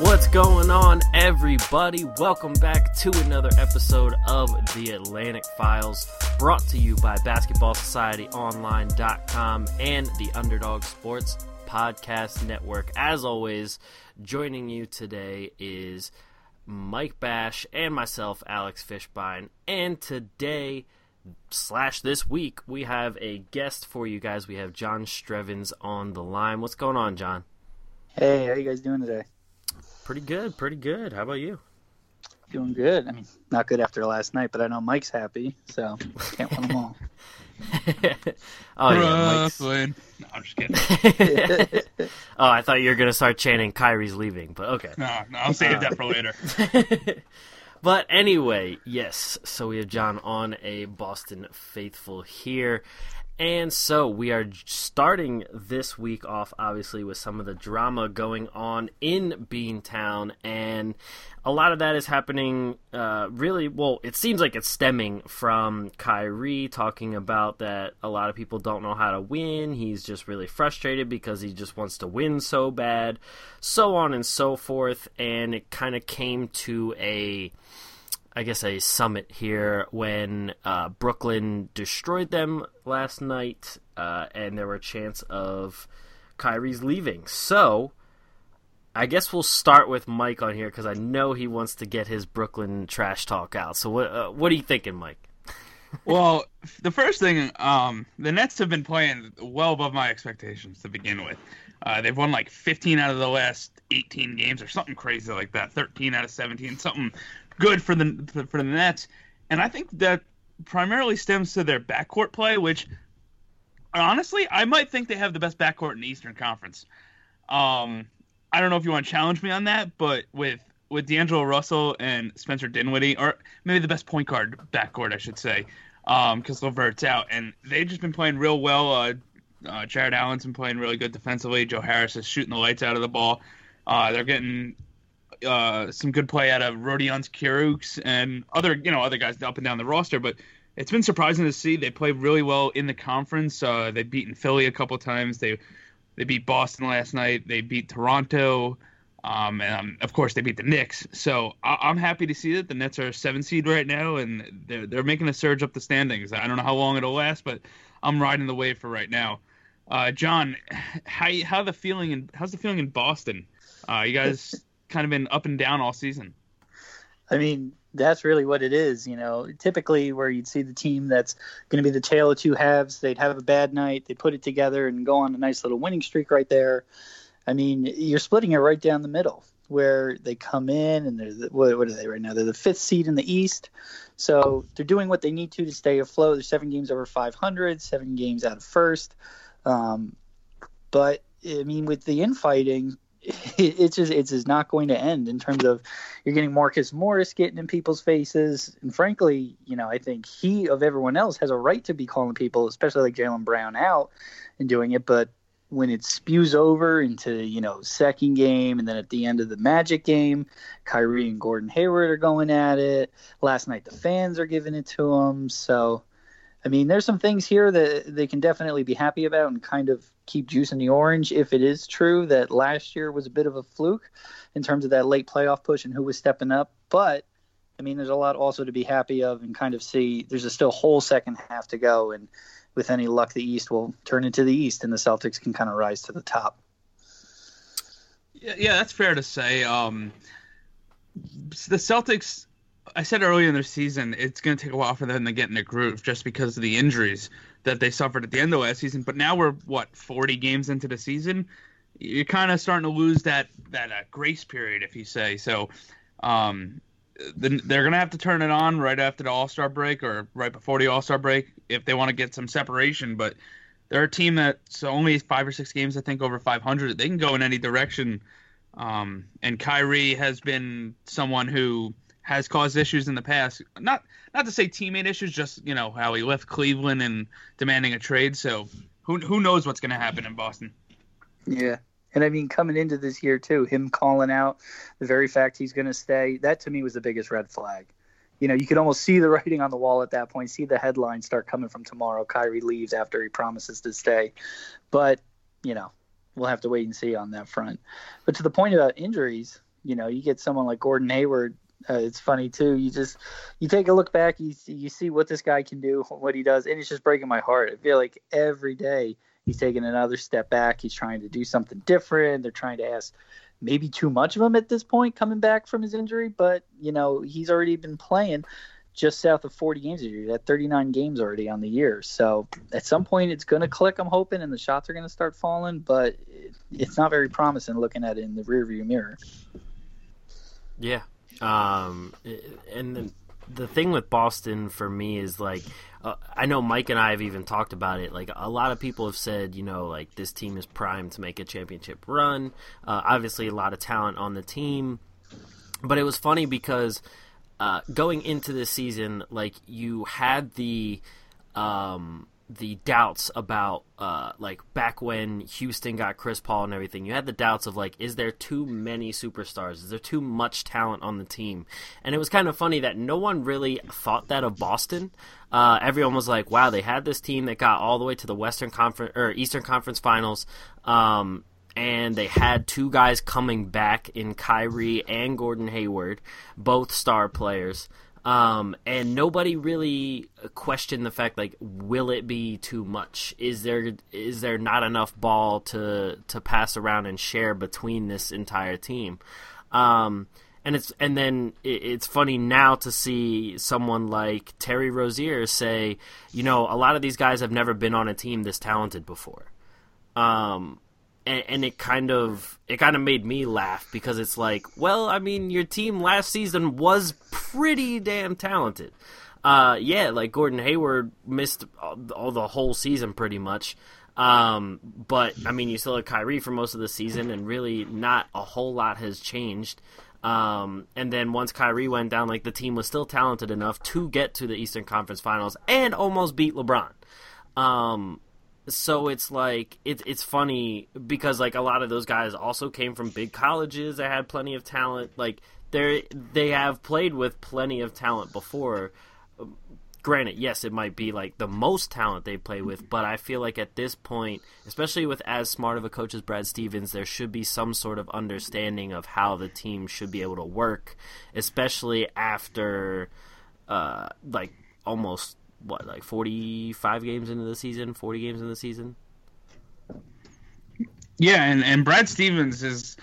What's going on, everybody? Welcome back to another episode of the Atlantic Files, brought to you by BasketballSocietyOnline.com and the Underdog Sports Podcast Network. As always, joining you today is Mike Bash and myself, Alex Fishbine. And today, slash this week, we have a guest for you guys. We have John Strevens on the line. What's going on, John? Hey, how you guys doing today? Pretty good, pretty good. How about you? Doing good. I mean, not good after last night, but I know Mike's happy, so can't win them all. oh yeah, Mike's... Wrestling. No, I'm just kidding. oh, I thought you were gonna start chanting Kyrie's leaving, but okay. No, no, I'll save that for later. But anyway, yes. So we have John on a Boston faithful here. And so we are starting this week off, obviously, with some of the drama going on in Beantown. And a lot of that is happening, uh, really, well, it seems like it's stemming from Kyrie talking about that a lot of people don't know how to win. He's just really frustrated because he just wants to win so bad, so on and so forth. And it kind of came to a. I guess a summit here when uh, Brooklyn destroyed them last night, uh, and there were a chance of Kyrie's leaving. So, I guess we'll start with Mike on here because I know he wants to get his Brooklyn trash talk out. So, what uh, what are you thinking, Mike? well, the first thing, um, the Nets have been playing well above my expectations to begin with. Uh, they've won like 15 out of the last 18 games or something crazy like that. 13 out of 17, something good for the for the Nets, and I think that primarily stems to their backcourt play, which honestly I might think they have the best backcourt in the Eastern Conference. Um, I don't know if you want to challenge me on that, but with with D'Angelo Russell and Spencer Dinwiddie, or maybe the best point guard backcourt, I should say, because um, LeVert's out, and they've just been playing real well. Uh, uh, Jarrett Allen's been playing really good defensively. Joe Harris is shooting the lights out of the ball. Uh, they're getting uh, some good play out of Rodions Kurucs and other you know other guys up and down the roster, but it's been surprising to see they play really well in the conference. Uh, they've beaten Philly a couple times. They they beat Boston last night. They beat Toronto. Um, and um, of course, they beat the Knicks. So I- am happy to see that the Nets are a seven seed right now, and they're they're making a surge up the standings. I don't know how long it'll last, but I'm riding the wave for right now. Uh, John, how how the feeling in how's the feeling in Boston? Uh, you guys kind of been up and down all season. I mean, that's really what it is. You know, typically where you'd see the team that's going to be the tale of two halves, they'd have a bad night, they put it together and go on a nice little winning streak right there. I mean, you're splitting it right down the middle where they come in and they're the, what, what are they right now? They're the fifth seed in the East. So they're doing what they need to to stay afloat. They're seven games over 500, seven games out of first. Um, but I mean, with the infighting, it's just it's just not going to end in terms of you're getting Marcus Morris getting in people's faces, and frankly, you know, I think he of everyone else has a right to be calling people, especially like Jaylen Brown, out and doing it. But when it spews over into you know second game, and then at the end of the Magic game, Kyrie and Gordon Hayward are going at it. Last night, the fans are giving it to them. So, I mean, there's some things here that they can definitely be happy about and kind of keep juicing the orange if it is true that last year was a bit of a fluke in terms of that late playoff push and who was stepping up. But I mean, there's a lot also to be happy of and kind of see. There's a still whole second half to go, and with any luck, the East will turn into the East, and the Celtics can kind of rise to the top. Yeah, yeah that's fair to say. Um, the Celtics, I said earlier in their season, it's going to take a while for them to get in the groove just because of the injuries that they suffered at the end of last season. But now we're what 40 games into the season. You're kind of starting to lose that that uh, grace period, if you say so. Um, the, they're gonna have to turn it on right after the All Star break or right before the All Star break if they want to get some separation. But they're a team that's only five or six games, I think, over 500. They can go in any direction. Um, and Kyrie has been someone who has caused issues in the past. Not not to say teammate issues, just you know how he left Cleveland and demanding a trade. So who who knows what's going to happen in Boston? Yeah. And I mean, coming into this year too, him calling out the very fact he's going to stay, that to me was the biggest red flag. You know, you could almost see the writing on the wall at that point, see the headlines start coming from tomorrow. Kyrie leaves after he promises to stay. But, you know, we'll have to wait and see on that front. But to the point about injuries, you know, you get someone like Gordon Hayward. Uh, it's funny too. You just you take a look back, you you see what this guy can do, what he does, and it's just breaking my heart. I feel like every day he's taking another step back. He's trying to do something different. They're trying to ask maybe too much of him at this point coming back from his injury, but you know he's already been playing just south of 40 games a year. At 39 games already on the year. So at some point it's going to click. I'm hoping, and the shots are going to start falling, but it's not very promising looking at it in the rearview mirror. Yeah, um, and the the thing with Boston for me is like uh, I know Mike and I have even talked about it. Like a lot of people have said, you know, like this team is primed to make a championship run. Uh, obviously, a lot of talent on the team, but it was funny because uh, going into this season, like you had the um, the doubts about uh, like back when Houston got Chris Paul and everything. You had the doubts of like, is there too many superstars? Is there too much talent on the team? And it was kind of funny that no one really thought that of Boston. Uh, everyone was like, wow, they had this team that got all the way to the Western Conference or Eastern Conference Finals. Um, and they had two guys coming back in Kyrie and Gordon Hayward, both star players. Um, and nobody really questioned the fact like, will it be too much? Is there is there not enough ball to to pass around and share between this entire team? Um, and it's and then it's funny now to see someone like Terry Rozier say, you know, a lot of these guys have never been on a team this talented before. Um, and, and, it kind of it kind of made me laugh because it's like, well, I mean, your team last season was pretty damn talented. Uh, yeah, like Gordon Hayward missed all, all the whole season pretty much. Um, but I mean, you still had Kyrie for most of the season, and really not a whole lot has changed. Um, and then once Kyrie went down, like the team was still talented enough to get to the Eastern Conference Finals and almost beat LeBron. Um, so it's like it's it's funny because like a lot of those guys also came from big colleges that had plenty of talent. Like they they have played with plenty of talent before. Granted, yes, it might be like the most talent they play with, but I feel like at this point, especially with as smart of a coach as Brad Stevens, there should be some sort of understanding of how the team should be able to work, especially after uh, like almost what like 45 games into the season 40 games in the season? Yeah and, and brad stevens is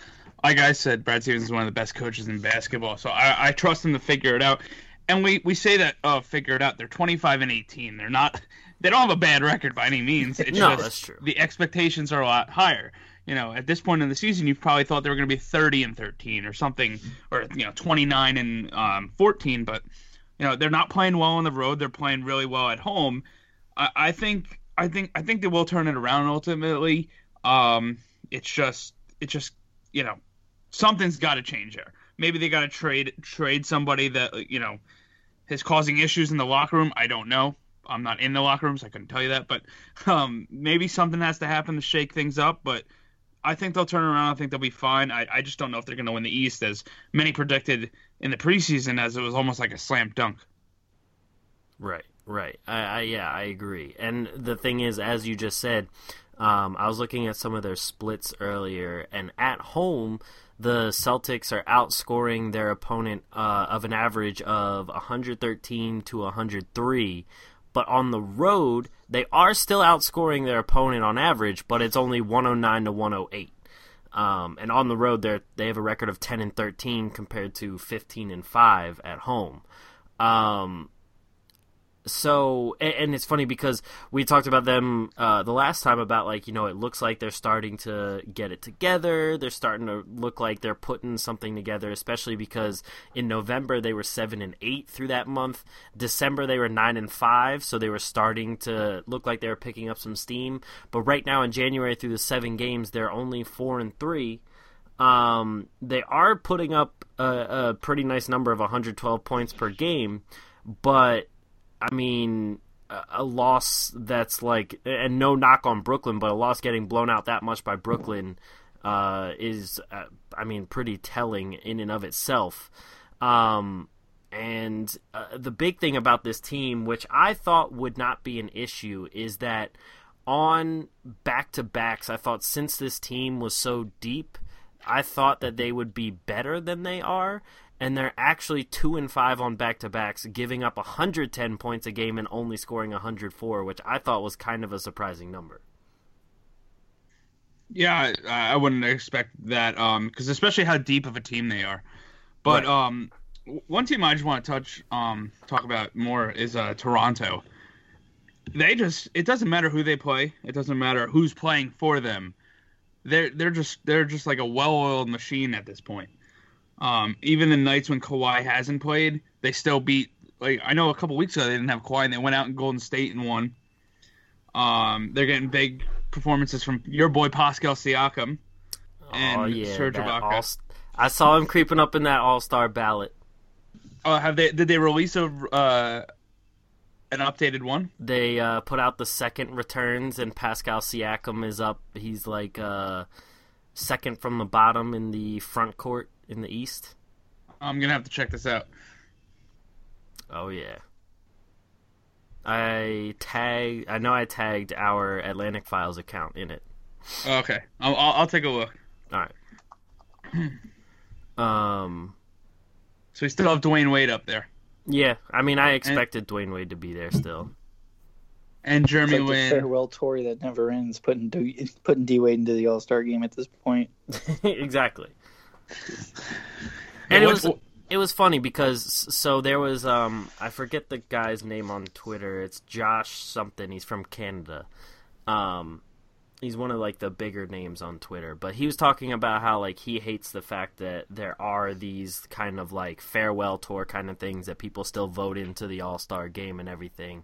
like i said brad stevens is one of the best coaches in basketball so i, I trust him to figure it out. And we, we say that oh figure it out. They're 25 and 18 they're not they don't have a bad record by any means. It's no, just that's true. the expectations are a lot higher. You know at this point in the season you probably thought they were going to be 30 and 13 or something or you know 29 and um, 14 but you know, they're not playing well on the road. They're playing really well at home. I, I think I think I think they will turn it around ultimately. Um, it's just it's just you know something's got to change there. Maybe they got to trade trade somebody that you know is causing issues in the locker room. I don't know. I'm not in the locker room, so I couldn't tell you that. But um, maybe something has to happen to shake things up. But I think they'll turn around. I think they'll be fine. I, I just don't know if they're going to win the East, as many predicted in the preseason, as it was almost like a slam dunk. Right, right. I, I yeah, I agree. And the thing is, as you just said, um, I was looking at some of their splits earlier, and at home, the Celtics are outscoring their opponent uh, of an average of 113 to 103 but on the road they are still outscoring their opponent on average, but it's only 109 to 108. Um, and on the road, they they have a record of 10 and 13 compared to 15 and 5 at home. Um, so and, it's funny because we talked about them uh, the last time about like you know it looks like they're starting to get it together. They're starting to look like they're putting something together especially because in november they were seven and eight through that month. December they were nine and five so they were starting to look like they were picking up some steam. But right now in january through the seven games they're only four and three. Um, they are putting up a, a pretty nice number of 112 points per game but I mean, a loss that's like, and no knock on Brooklyn, but a loss getting blown out that much by Brooklyn uh, is, uh, I mean, pretty telling in and of itself. Um, and uh, the big thing about this team, which I thought would not be an issue, is that on back to backs, I thought since this team was so deep, I thought that they would be better than they are and they're actually two and five on back to backs, giving up 110 points a game and only scoring 104, which I thought was kind of a surprising number. Yeah, I, I wouldn't expect that, because um, especially how deep of a team they are. But right. um, one team I just want to touch, um, talk about more is uh, Toronto. They just it doesn't matter who they play, it doesn't matter who's playing for them. They're they're just they're just like a well-oiled machine at this point. Um, even the nights when Kawhi hasn't played, they still beat. Like I know a couple weeks ago they didn't have Kawhi and they went out in Golden State and won. Um, they're getting big performances from your boy Pascal Siakam and oh, yeah, Serge Ibaka. I saw him creeping up in that All Star ballot. Oh, have they? Did they release a uh, an updated one? They uh, put out the second returns, and Pascal Siakam is up. He's like uh, second from the bottom in the front court in the East. I'm gonna have to check this out. Oh yeah. I tag. I know I tagged our Atlantic Files account in it. Okay, I'll, I'll, I'll take a look. All right. um. So we still have Dwyane Wade up there. Yeah, I mean, I expected and, Dwyane Wade to be there still. And Jeremy like Lin. farewell tour that never ends, putting D, putting D Wade into the All Star game at this point. exactly and it was it was funny because so there was um I forget the guy's name on Twitter. It's Josh something. He's from Canada. Um he's one of like the bigger names on Twitter, but he was talking about how like he hates the fact that there are these kind of like farewell tour kind of things that people still vote into the All-Star game and everything.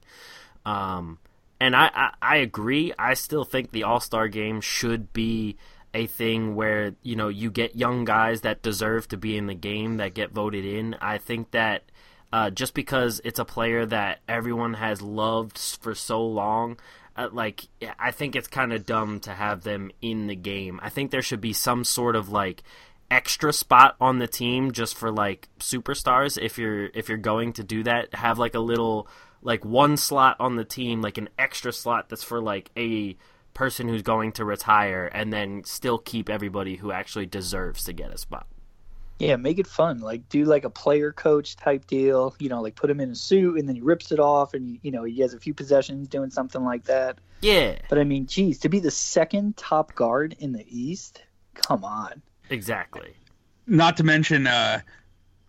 Um and I, I, I agree. I still think the All Star game should be a thing where you know you get young guys that deserve to be in the game that get voted in. I think that uh, just because it's a player that everyone has loved for so long, uh, like I think it's kind of dumb to have them in the game. I think there should be some sort of like extra spot on the team just for like superstars if you're if you're going to do that have like a little like one slot on the team like an extra slot that's for like a person who's going to retire and then still keep everybody who actually deserves to get a spot. Yeah, make it fun. Like do like a player coach type deal. You know, like put him in a suit and then he rips it off, and you know he has a few possessions doing something like that. Yeah. But I mean, geez, to be the second top guard in the East, come on. Exactly. Not to mention, uh,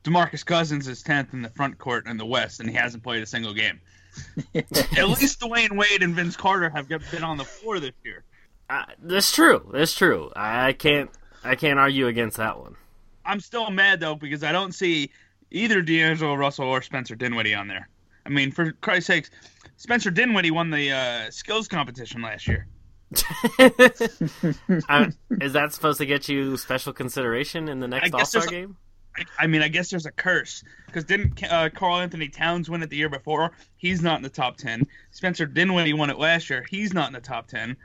Demarcus Cousins is tenth in the front court in the West, and he hasn't played a single game. At least Dwyane Wade and Vince Carter have been on the floor this year. Uh, that's true. That's true. I can't. I can't argue against that one. I'm still mad though because I don't see either D'Angelo Russell or Spencer Dinwiddie on there. I mean, for Christ's sakes, Spencer Dinwiddie won the uh, skills competition last year. is that supposed to get you special consideration in the next All Star game? I mean, I guess there's a curse because didn't uh, Karl-Anthony Towns win it the year before? He's not in the top ten. Spencer Dinwiddie won it last year. He's not in the top ten.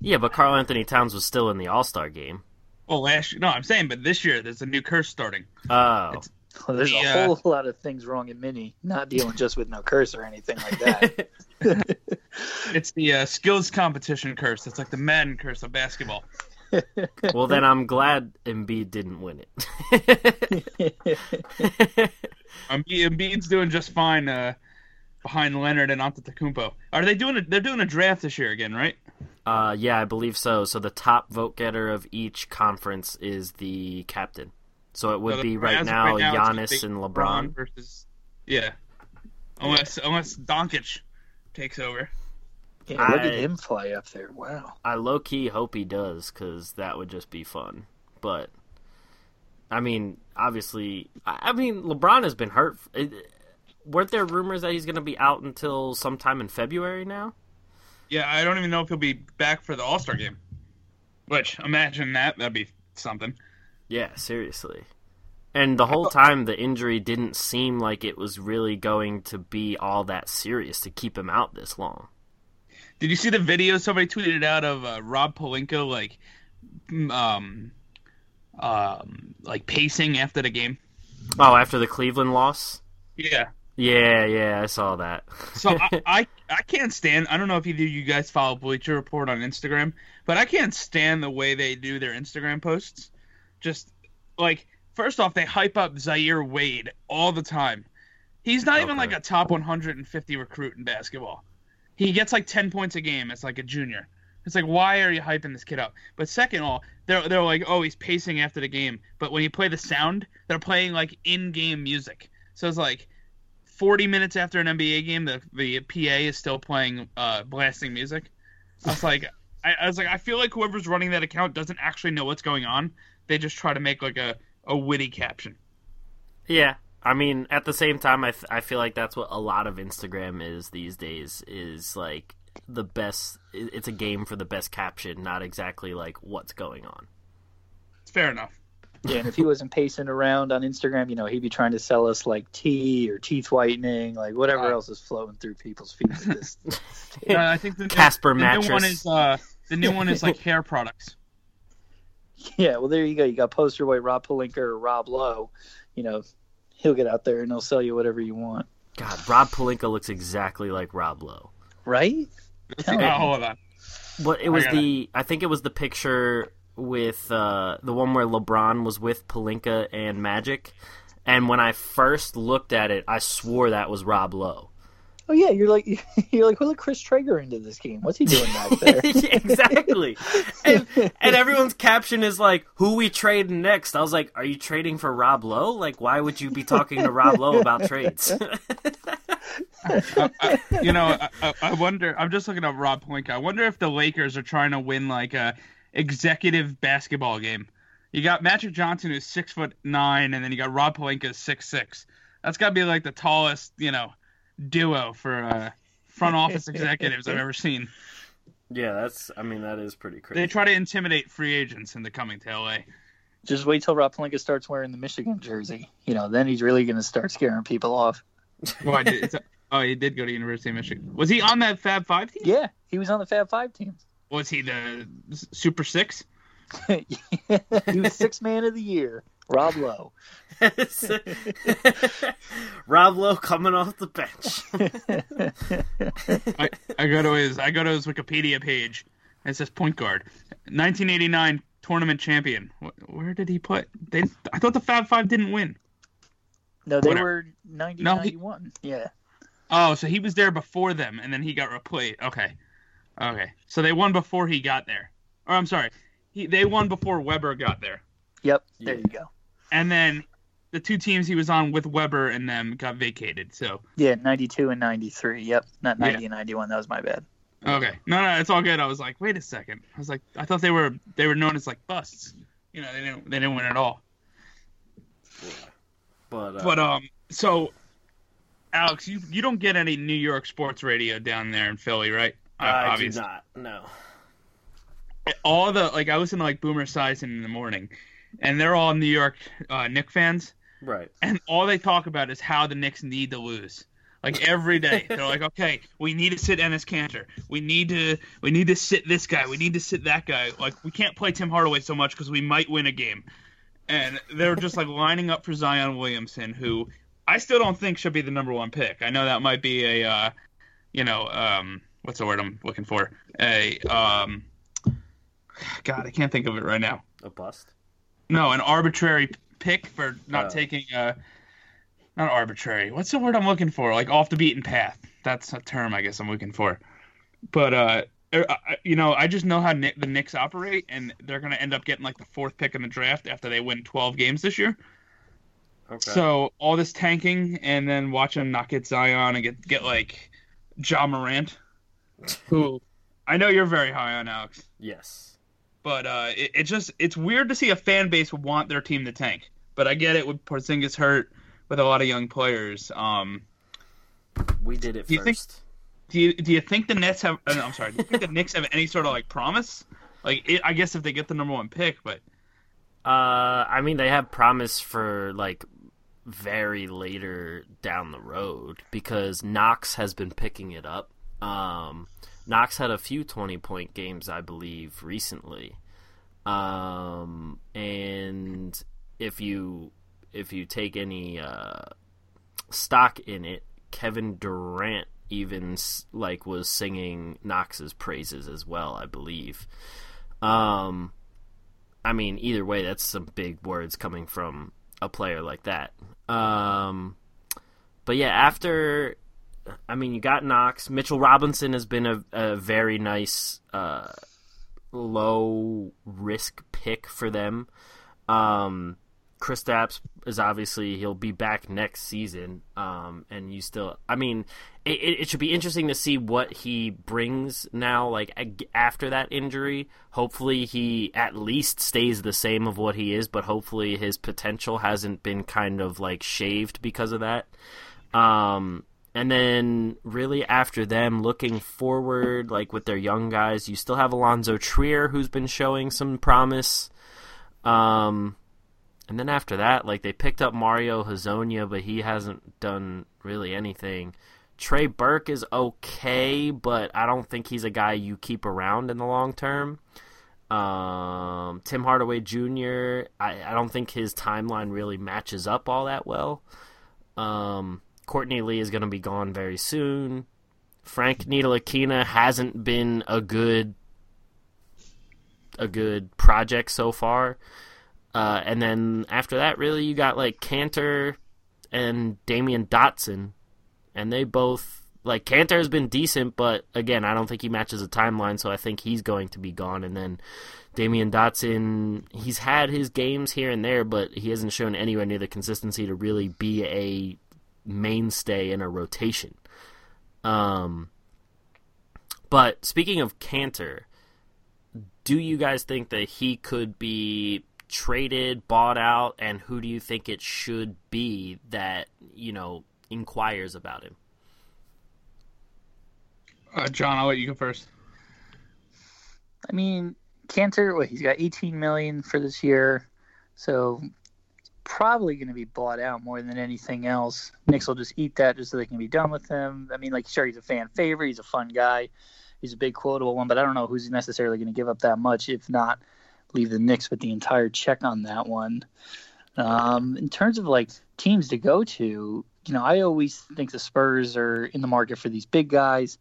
Yeah, but Karl-Anthony Towns was still in the All Star game. Well, last year, no, I'm saying, but this year there's a new curse starting. Oh, well, there's the, a whole uh, lot of things wrong in Mini. Not dealing just with no curse or anything like that. it's the uh, skills competition curse. It's like the Madden curse of basketball well, then I'm glad Embiid didn't win it. Embiid's doing just fine uh, behind Leonard and Antetokounmpo. Are they doing? A, they're doing a draft this year again, right? Uh, yeah, I believe so. So the top vote getter of each conference is the captain. So it would so be right now, right now Giannis and LeBron. versus. Yeah. unless unless Doncic takes over. Yeah, look at him fly up there. Wow. I low key hope he does because that would just be fun. But I mean, obviously, I I mean, LeBron has been hurt. It- Weren't there rumors that he's going to be out until sometime in February now? Yeah, I don't even know if he'll be back for the All Star game. Which imagine that that'd be something. Yeah, seriously. And the whole time, the injury didn't seem like it was really going to be all that serious to keep him out this long. Did you see the video somebody tweeted out of uh, Rob Pelinka like, um, um, like pacing after the game? Oh, after the Cleveland loss? Yeah. Yeah, yeah, I saw that. So I, I I can't stand. I don't know if either you guys follow Bleacher Report on Instagram, but I can't stand the way they do their Instagram posts. Just like first off, they hype up Zaire Wade all the time. He's not even like a top 150 recruit in basketball. He gets like 10 points a game as like a junior. It's like why are you hyping this kid up? But second of all, they're they're like, oh, he's pacing after the game. But when you play the sound, they're playing like in-game music. So it's like 40 minutes after an NBA game, the the PA is still playing uh, blasting music. I was like, I, I was like, I feel like whoever's running that account doesn't actually know what's going on. They just try to make like a, a witty caption. Yeah, I mean, at the same time, I, th- I feel like that's what a lot of Instagram is these days. Is like the best. It's a game for the best caption, not exactly like what's going on. It's fair enough. Yeah, and if he wasn't pacing around on Instagram, you know, he'd be trying to sell us like tea or teeth whitening, like whatever Uh, else is flowing through people's feet at this. Uh, I think the, Casper the new one is uh, the new one is like hair products. yeah, well, there you go. You got poster boy Rob Pelinka or Rob Lowe. You know, he'll get out there and he'll sell you whatever you want, God, Rob Pelinka looks exactly like Rob Lowe. right? Tell. Uh, hold on. But it was gotta- the I think it was the picture with uh, the one where LeBron was with Pelinka and Magic, and when I first looked at it, I swore that was Rob Lowe. Oh yeah, you're like you're like, who let Chris Traeger into this game? What's he doing back there? exactly. And, and everyone's caption is like, "Who we trading next?" I was like, "Are you trading for Rob Lowe? Like, why would you be talking to Rob Lowe about trades?" I, I- you know, I- I, I wonder. I'm just looking at Rob Pelinka. I wonder if the Lakers are trying to win like a executive basketball game. You got Magic Johnson who's six foot nine, and then you got Rob Pelinka who's six six. That's got to be like the tallest, you know, duo for uh, front office executives I've ever seen. yeah, that's. I mean, that is pretty crazy. They try to intimidate free agents into coming to LA. Just wait till Rob Pelinka starts wearing the Michigan jersey. You know, then he's really going to start scaring people off. Why did, it's a- oh, he did go to University of Michigan. Was he on that Fab Five team? Yeah, he was on the Fab Five team. Was he the Super Six? he was six man of the year. Rob Lowe. Rob Lowe coming off the bench. I, I go to his I go to his Wikipedia page. It says point guard, 1989 tournament champion. Where did he put? They I thought the Fab Five didn't win. No, they Whatever. were 90 No, he- 91. Yeah. Oh, so he was there before them, and then he got replaced. Okay, okay. So they won before he got there. Or I'm sorry, he they won before Webber got there, Yep. There Yeah. you go. and then the two teams he was on with Webber and them got vacated. So Yeah, 92 and 93. Yep. Not Yeah. 90 and 91. That was my bad. okay, no, no, it's all good. I was like, wait a second. I was like, I thought they were they were known as like busts. You know, they didn't they didn't win at all. But, uh, But um, so Alex, you you don't get any New York sports radio down there in Philly, right? Uh, I do not. No. All the like I listen to like Boomer Esiason in the morning, and they're all New York uh, Knick fans, Right. and all they talk about is how the Knicks need to lose. Like every day, they're like, okay, we need to sit Enes Kanter. We need to we need to sit this guy. We need to sit that guy. Like we can't play Tim Hardaway so much because we might win a game. And they're just like lining up for Zion Williamson, who I still don't think should be the number one pick. I know that might be a, uh, you know, um, what's the word I'm looking for? A, um, God, I can't think of it right now. A bust. No, an arbitrary pick for not Oh. taking uh not arbitrary. What's the word I'm looking for? Like off the beaten path. That's a term I guess I'm looking for. But uh er, you know, I just know how Nick, the Knicks operate, and they're going to end up getting like the fourth pick in the draft after they win 12 games this year. Okay. So all this tanking and then watch him not get Zion and get get like Ja Morant, who I know you're very high on Alex. Yes. But uh, it, it just it's weird to see a fan base want their team to tank. But I get it with Porzingis hurt with a lot of young players. Um, we did it do first. think, do you do you think the Nets have? Uh, I'm sorry. Do you think the Knicks have any sort of like promise? Like, it, I guess if they get the number one pick, but. Uh, I mean, they have promise for like very later down the road because Knox has been picking it up. Um, Knox had a few 20 point games, I believe, recently. Um, and if you if you take any uh, stock in it, Kevin Durant even like was singing Knox's praises as well, I believe. Um, I mean, either way, that's some big words coming from a player like that. Um, but yeah, after I mean, you got Knox. Mitchell Robinson has been a, a very nice uh, low risk pick for them. Um, Kristaps is obviously he'll be back next season, um, and you still. I mean, it, it, should be interesting to see what he brings now. Like after that injury, hopefully he at least stays the same of what he is, but hopefully his potential hasn't been kind of like shaved because of that. Um, and then really after them, looking forward, like with their young guys, you still have Allonzo Trier who's been showing some promise. Um, and then after that, like they picked up Mario Hezonja, but he hasn't done really anything. Trey Burke is okay, but I don't think he's a guy you keep around in the long term. Um, Tim Hardaway Jr. I, I don't think his timeline really matches up all that well. Um, Courtney Lee is going to be gone very soon. Frank Ntilikina hasn't been a good a good project so far. Uh, and then after that, really, you got like Kanter and Damyean Dotson, and they both like Kanter has been decent, but again, I don't think he matches a timeline, so I think he's going to be gone. And then Damyean Dotson, he's had his games here and there, but he hasn't shown anywhere near the consistency to really be a mainstay in a rotation. Um, but speaking of Kanter, do you guys think that he could be traded, bought out, and who do you think it should be that you know inquires about him? Uh, John, I'll let you go first. I mean, Kanter, what, he's got 18 million for this year, so probably going to be bought out more than anything else. Knicks will just eat that just so they can be done with him. I mean, like, sure, he's a fan favorite, he's a fun guy, he's a big quotable one, but I don't know who's necessarily going to give up that much, if not leave the Knicks with the entire check on that one. Um, in terms of like teams to go to, you know, I always think the Spurs are in the market for these big guys,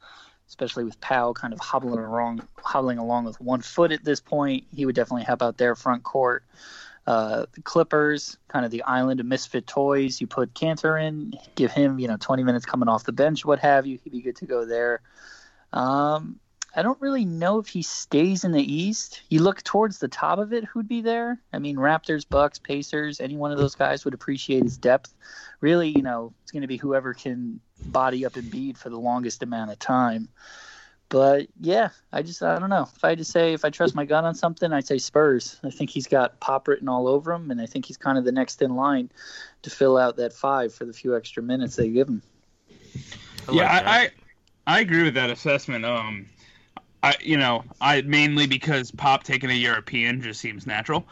especially with Powell kind of hobbling along, hobbling along with one foot at this point. He would definitely help out their front court. Uh, Clippers, kind of the island of misfit toys. You put Kanter in, give him, you know, 20 minutes coming off the bench, what have you. He'd be good to go there. Um, I don't really know if he stays in the East. You look towards the top of it, who'd be there? I mean, Raptors, Bucks, Pacers, any one of those guys would appreciate his depth. Really, you know, it's going to be whoever can body up Embiid for the longest amount of time. But yeah, I just I don't know. If I had to say if I trust my gun on something, I'd say Spurs. I think he's got pop written all over him, and I think he's kind of the next in line to fill out that five for the few extra minutes they give him. I yeah, like I, I I agree with that assessment. Um, I you know I mainly because Pop taking a European just seems natural.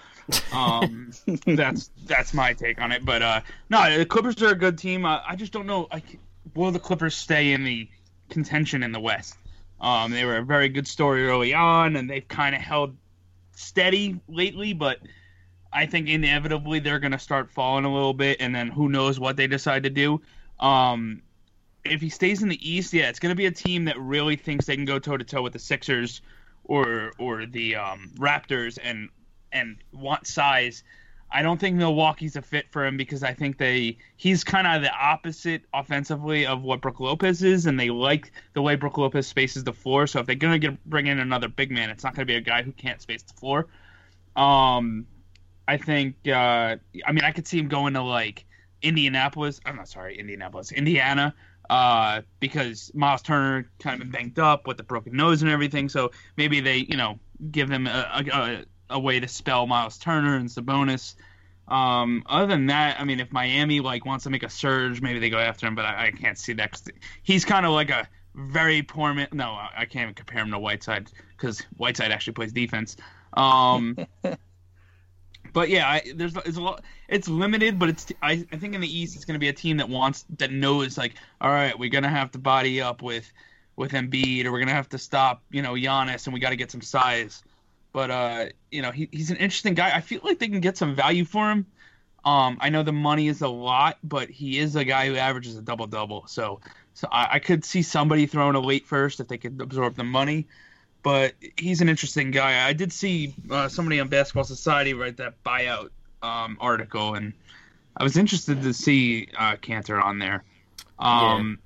Um, that's that's my take on it. But uh, no, the Clippers are a good team. Uh, I just don't know. Like, will the Clippers stay in the contention in the West? Um, they were a very good story early on, and they've kind of held steady lately. But I think inevitably they're going to start falling a little bit, and then who knows what they decide to do. Um, if he stays in the East, yeah, it's going to be a team that really thinks they can go toe to toe with the Sixers or or the um, Raptors and and want size. I don't think Milwaukee's a fit for him because I think they he's kind of the opposite offensively of what Brook Lopez is, and they like the way Brook Lopez spaces the floor. So if they're gonna get bring in another big man, it's not gonna be a guy who can't space the floor. Um, I think uh, I mean I could see him going to like Indianapolis. I'm not sorry, Indianapolis, Indiana, uh, because Miles Turner kind of been banged up with the broken nose and everything. So maybe they, you know, give him a, a, a way to spell Miles Turner and Sabonis. Um, other than that, I mean, if Miami like wants to make a surge, maybe they go after him. But I, I can't see that. Cause he's kind of like a very poor man. No, I can't even compare him to Whiteside because Whiteside actually plays defense. Um, but yeah, I, there's it's a lot. It's limited, but it's I, I think in the East it's going to be a team that wants that knows like, all right, we're going to have to body up with with Embiid, or we're going to have to stop you know Giannis, and we got to get some size. But uh, you know, he, he's an interesting guy. I feel like they can get some value for him. Um, I know the money is a lot, but he is a guy who averages a double double. So, so I, I could see somebody throwing a late first if they could absorb the money but he's an interesting guy. I did see uh, somebody on Basketball Society write that buyout um, article, and I was interested to see uh, Kanter on there. Um,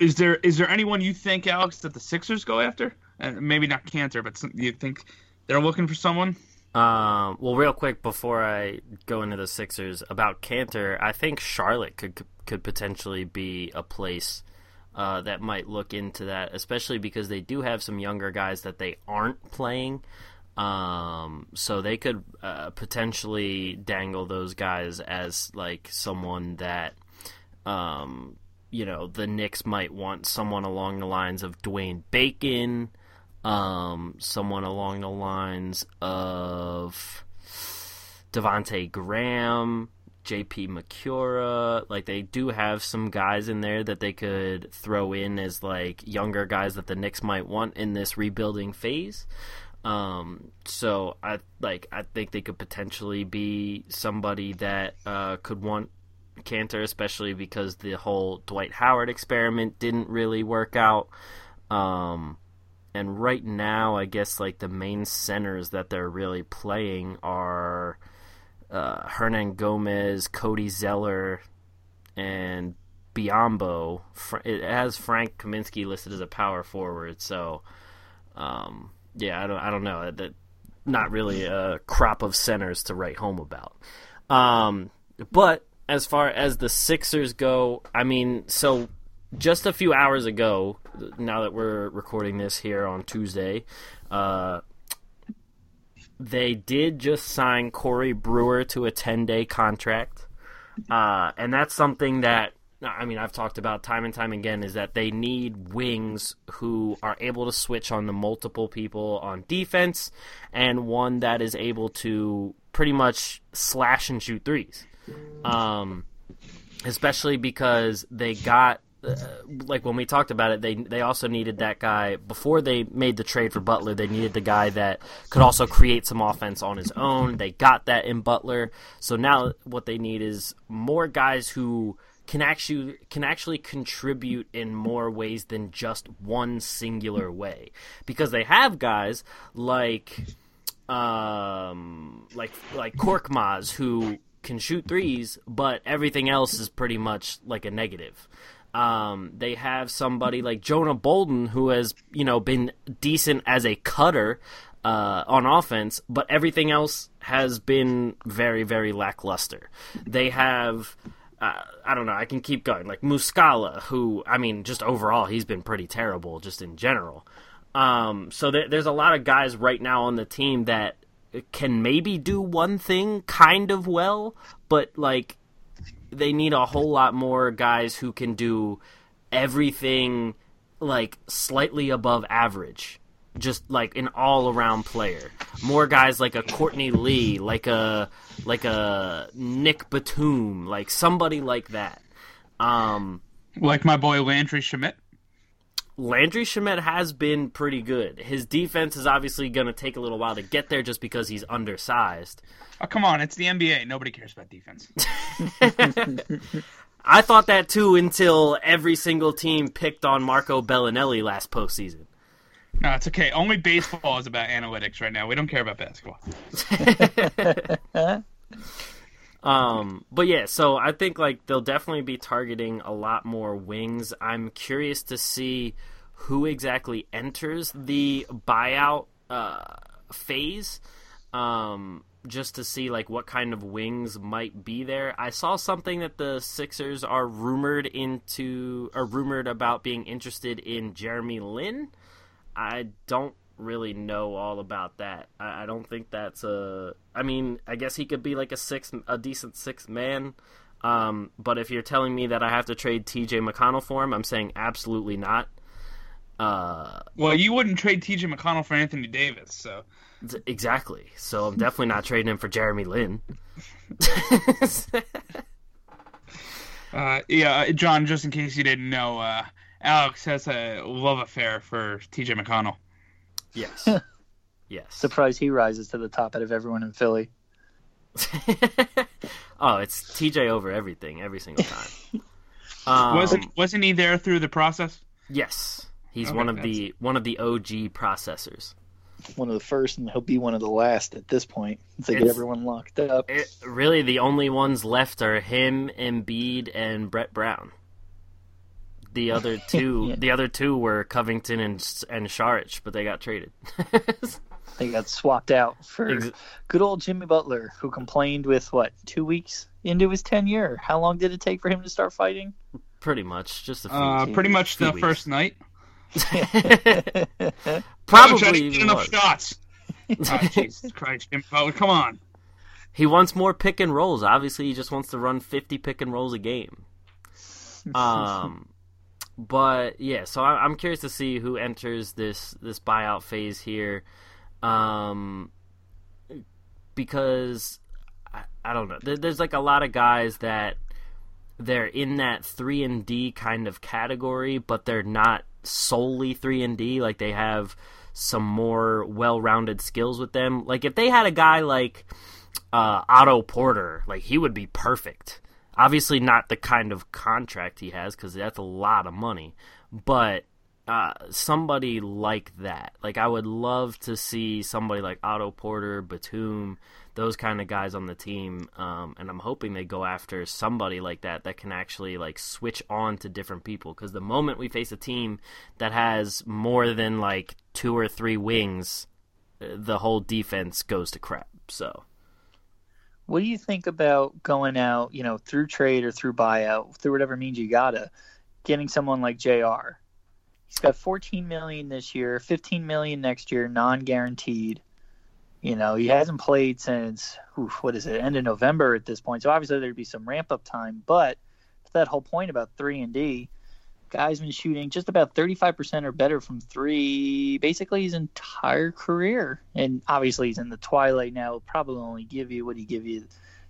yeah. Is there is there anyone you think, Alex, that the Sixers go after? Uh, maybe not Kanter, but some, you think they're looking for someone? Um, well, real quick before I go into the Sixers about Kanter, I think Charlotte could could potentially be a place uh, that might look into that, especially because they do have some younger guys that they aren't playing. Um, so they could uh, potentially dangle those guys as like someone that, um, you know, the Knicks might want someone along the lines of Dwayne Bacon, um, someone along the lines of Devonte Graham. JP Macura. Like they do have some guys in there that they could throw in as like younger guys that the Knicks might want in this rebuilding phase. Um, so I like I think they could potentially be somebody that uh, could want Kanter, especially because the whole Dwight Howard experiment didn't really work out. Um, and right now, I guess like the main centers that they're really playing are uh, Hernangomez, Cody Zeller, and Biyombo. It has Frank Kaminsky listed as a power forward, so um, yeah, I don't, I don't know. That not really a crop of centers to write home about. Um, but as far as the Sixers go, I mean, so just a few hours ago, now that we're recording this here on Tuesday, uh, they did just sign Corey Brewer to a 10 day contract. Uh, and that's something that, I mean, I've talked about time and time again is that they need wings who are able to switch on the multiple people on defense and one that is able to pretty much slash and shoot threes. Um, especially because they got uh, like when we talked about it, they they also needed that guy before they made the trade for Butler. They needed the guy that could also create some offense on his own. They got that in Butler. So now what they need is more guys who can actually can actually contribute in more ways than just one singular way. Because they have guys like um like like Korkmaz who can shoot threes, but everything else is pretty much like a negative. Um, they have somebody like Jonah Bolden who has you know been decent as a cutter uh, on offense, but everything else has been very very lackluster. They have. Uh, I don't know. I can keep going. Like Muscala, who I mean, just overall, he's been pretty terrible, just in general. Um, so there, there's a lot of guys right now on the team that can maybe do one thing kind of well, but like they need a whole lot more guys who can do everything like slightly above average just like an all around player. More guys like a Courtney Lee, like a like a Nick Batum, like somebody like that. Um, like my boy Landry Shamet. Landry Shamet has been pretty good. His defense is obviously going to take a little while to get there just because he's undersized. Oh, come on. It's the NBA. Nobody cares about defense. I thought that too until every single team picked on Marco Belinelli last postseason. No, it's okay. Only baseball is about analytics right now. We don't care about basketball. um, but yeah, so I think like they'll definitely be targeting a lot more wings. I'm curious to see who exactly enters the buyout uh, phase. Um, just to see like what kind of wings might be there. I saw something that the Sixers are rumored into or rumored about being interested in Jeremy Lin. I don't really know all about that. I, I don't think that's a. I mean, I guess he could be like a six, a decent six man. Um, but if you're telling me that I have to trade T.J. McConnell for him, I'm saying absolutely not. Uh, well, you wouldn't trade T.J. McConnell for Anthony Davis, so exactly. So I'm definitely not trading him for Jeremy Lin. uh, yeah, uh, John. Just in case you didn't know, uh, Alex has a love affair for T.J. McConnell. Yes. yes. Surprise he rises to the top out of everyone in Philly. oh, it's TJ over everything every single time. Um, wasn't wasn't he there through the process? Yes, he's okay, one of that's... the one of the OG processors. One of the first, and he'll be one of the last at this point. To get everyone locked up. It, really, the only ones left are him, Embiid, and Brett Brown. The other two, yeah. the other two were Covington and and Saric, but they got traded. They got swapped out for Ex- good old Jimmy Butler, who complained with what two weeks into his tenure. How long did it take for him to start fighting? Pretty much, just a few. Uh, pretty much the weeks. first night. Probably get enough shots. oh, Jesus Christ, Jimmy Butler, come on. He wants more pick and rolls. Obviously, he just wants to run fifty pick and rolls a game. Um, but yeah, so I'm curious to see who enters this this buyout phase here um, because I, I don't know. There, there's like a lot of guys that they're in that three and D kind of category, but they're not solely three and D. Like they have some more well-rounded skills with them. Like if they had a guy like uh, Otto Porter, like he would be perfect. Obviously, not the kind of contract he has because that's a lot of money, but uh, somebody like that. Like I would love to see somebody like Otto Porter, Batum, those kind of guys on the team. Um, and I'm hoping they go after somebody like that that can actually like switch on to different people. Because the moment we face a team that has more than like two or three wings, uh, the whole defense goes to crap. So. What do you think about going out, you know, through trade or through buyout, through whatever means you gotta, getting someone like JR? He's got 14 million this year, 15 million next year, non-guaranteed. You know, he hasn't played since oof, what is it, end of November at this point. So obviously there'd be some ramp up time, but that whole point about three and D, guy's been shooting just about 35% or better from three basically his entire career. And obviously he's in the twilight now. He'll probably only give you what he give you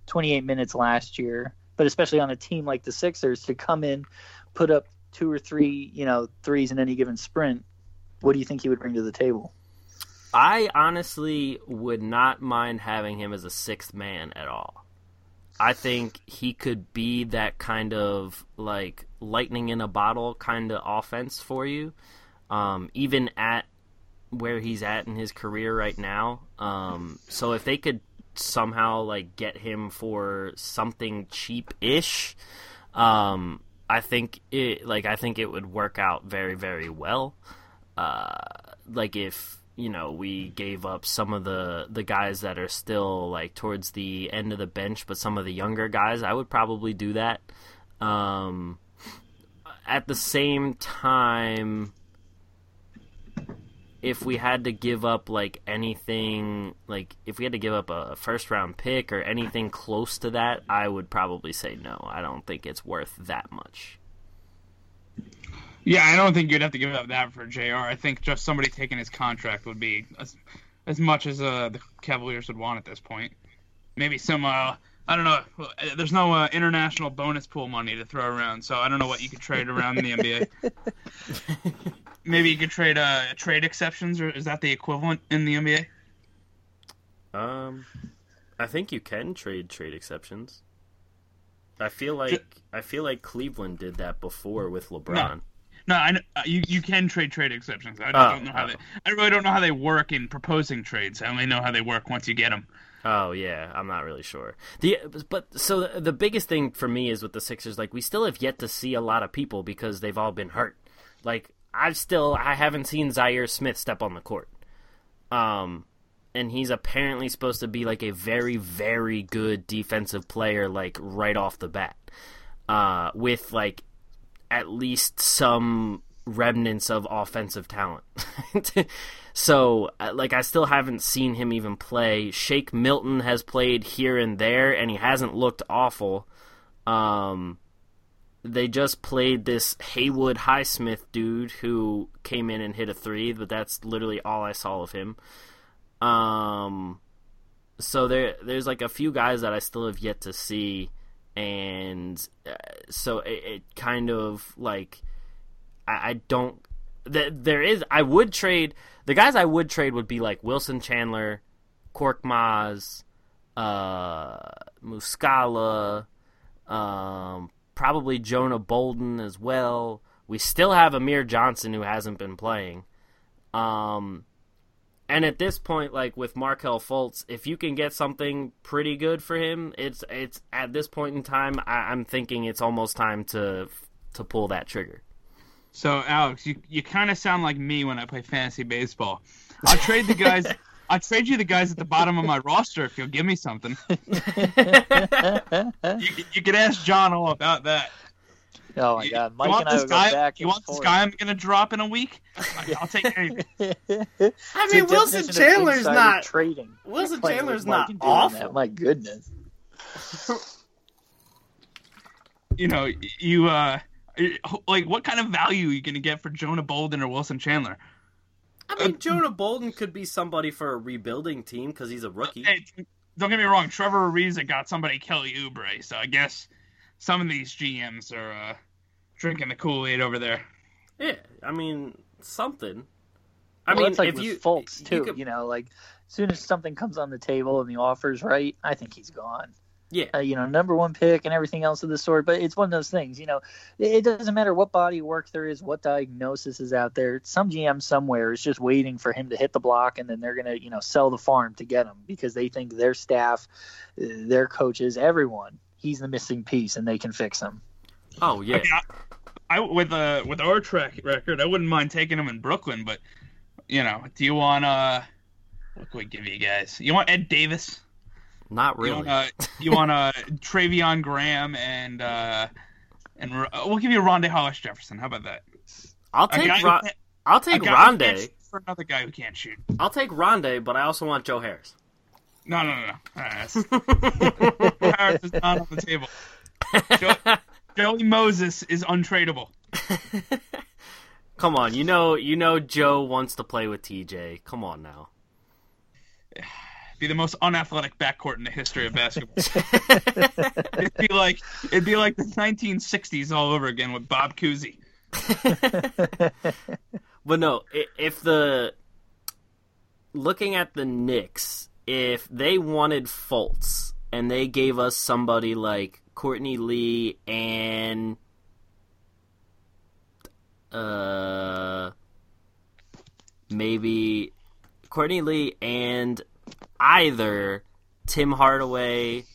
28 minutes last year. But especially on a team like the Sixers to come in, put up two or three, you know, threes in any given sprint, what do you think he would bring to the table? I honestly would not mind having him as a sixth man at all. I think he could be that kind of like lightning in a bottle kind of offense for you, um, even at where he's at in his career right now. Um, so if they could somehow like get him for something cheap ish, um, I think it like I think it would work out very very well. Uh, like if you know we gave up some of the the guys that are still like towards the end of the bench, but some of the younger guys, I would probably do that. Um, at the same time, if we had to give up like anything, like if we had to give up a first round pick or anything close to that, I would probably say no. I don't think it's worth that much. Yeah, I don't think you'd have to give up that for Jr. I think just somebody taking his contract would be as, as much as uh, the Cavaliers would want at this point. Maybe some, uh, I don't know. There's no uh, international bonus pool money to throw around, so I don't know what you could trade around in the NBA. maybe you could trade uh, trade exceptions, or is that the equivalent in the NBA? Um, I think you can trade trade exceptions. I feel like I feel like Cleveland did that before with LeBron. No. No, I know, uh, you you can trade trade exceptions. I oh, don't know how oh. they. I really don't know how they work in proposing trades. I only know how they work once you get them. Oh yeah, I'm not really sure. The but so the, the biggest thing for me is with the Sixers, like we still have yet to see a lot of people because they've all been hurt. Like I've still I haven't seen Zhaire Smith step on the court. Um, and he's apparently supposed to be like a very very good defensive player like right off the bat uh, with like at least some remnants of offensive talent. So uh, like i still haven't seen him even play. Shake milton has played here and there and he hasn't looked awful. Um, they just played this haywood highsmith dude who came in and hit a three but that's literally all i saw of him. Um, so there, there's like a few guys that I still have yet to see, and uh, so it, it, kind of like I, I don't. Th- there is I would trade the guys I would trade would be like Wilson Chandler, Korkmaz, uh, Muscala, um, probably Jonah Bolden as well. We still have Amir Johnson who hasn't been playing. Um, and at this point, like with Markelle Fultz, if you can get something pretty good for him, it's it's at this point in time, I, am thinking it's almost time to to pull that trigger. So Alex, you you kind of sound like me when I play fantasy baseball. I'll trade the guys. I'll trade you the guys at the bottom of my roster if you'll give me something. you, you could ask John all about that. Oh my God, Mike and I will guy, back. You want forth. this guy I'm gonna drop in a week? I'll take anything. I mean, Wilson Chandler's not trading. Wilson Chandler's not awful. That. My goodness. you know, you uh, like what kind of value are you gonna get for Jonah Bolden or Wilson Chandler? I mean, uh, Jonah Bolden could be somebody for a rebuilding team because he's a rookie. Hey, don't get me wrong, Trevor Ariza got somebody Kelly Oubre, so I guess some of these GMs are uh, drinking the Kool Aid over there. Yeah, I mean something. I well, mean, it's like if with you Fultz too, you, you, could, you, know, like as soon as something comes on the table and the offer's right, I think he's gone. Yeah, uh, you know, number one pick and everything else of the sort. But it's one of those things, you know, it, it doesn't matter what body work there is, what diagnosis is out there. Some GM somewhere is just waiting for him to hit the block, and then they're gonna, you know, sell the farm to get him because they think their staff, uh, their coaches, everyone, he's the missing piece, and they can fix him. Oh yeah. I, mean, I, I with uh with our track record, I wouldn't mind taking him in Brooklyn, but you know, do you want uh what can we give you guys? You want Ed Davis? Not really. You want, uh, you want uh Treveon Graham and uh and uh, we'll give you Rondae Hollis Jefferson. How about that? I'll take Ron- I'll take Rondae for another guy who can't shoot. I'll take Rondae, but I also want Joe Harris. No, no, no, no. Right, Harris is not on the table. Joe, Joey Moses is untradeable. Come on, you know, you know, Joe wants to play with TJ. Come on now. Be the most unathletic backcourt in the history of basketball. it'd be like it'd be like the 1960s all over again with Bob Cousy. but no, if the looking at the Knicks, if they wanted Fultz and they gave us somebody like Courtney Lee and uh maybe Courtney Lee and either Tim Hardaway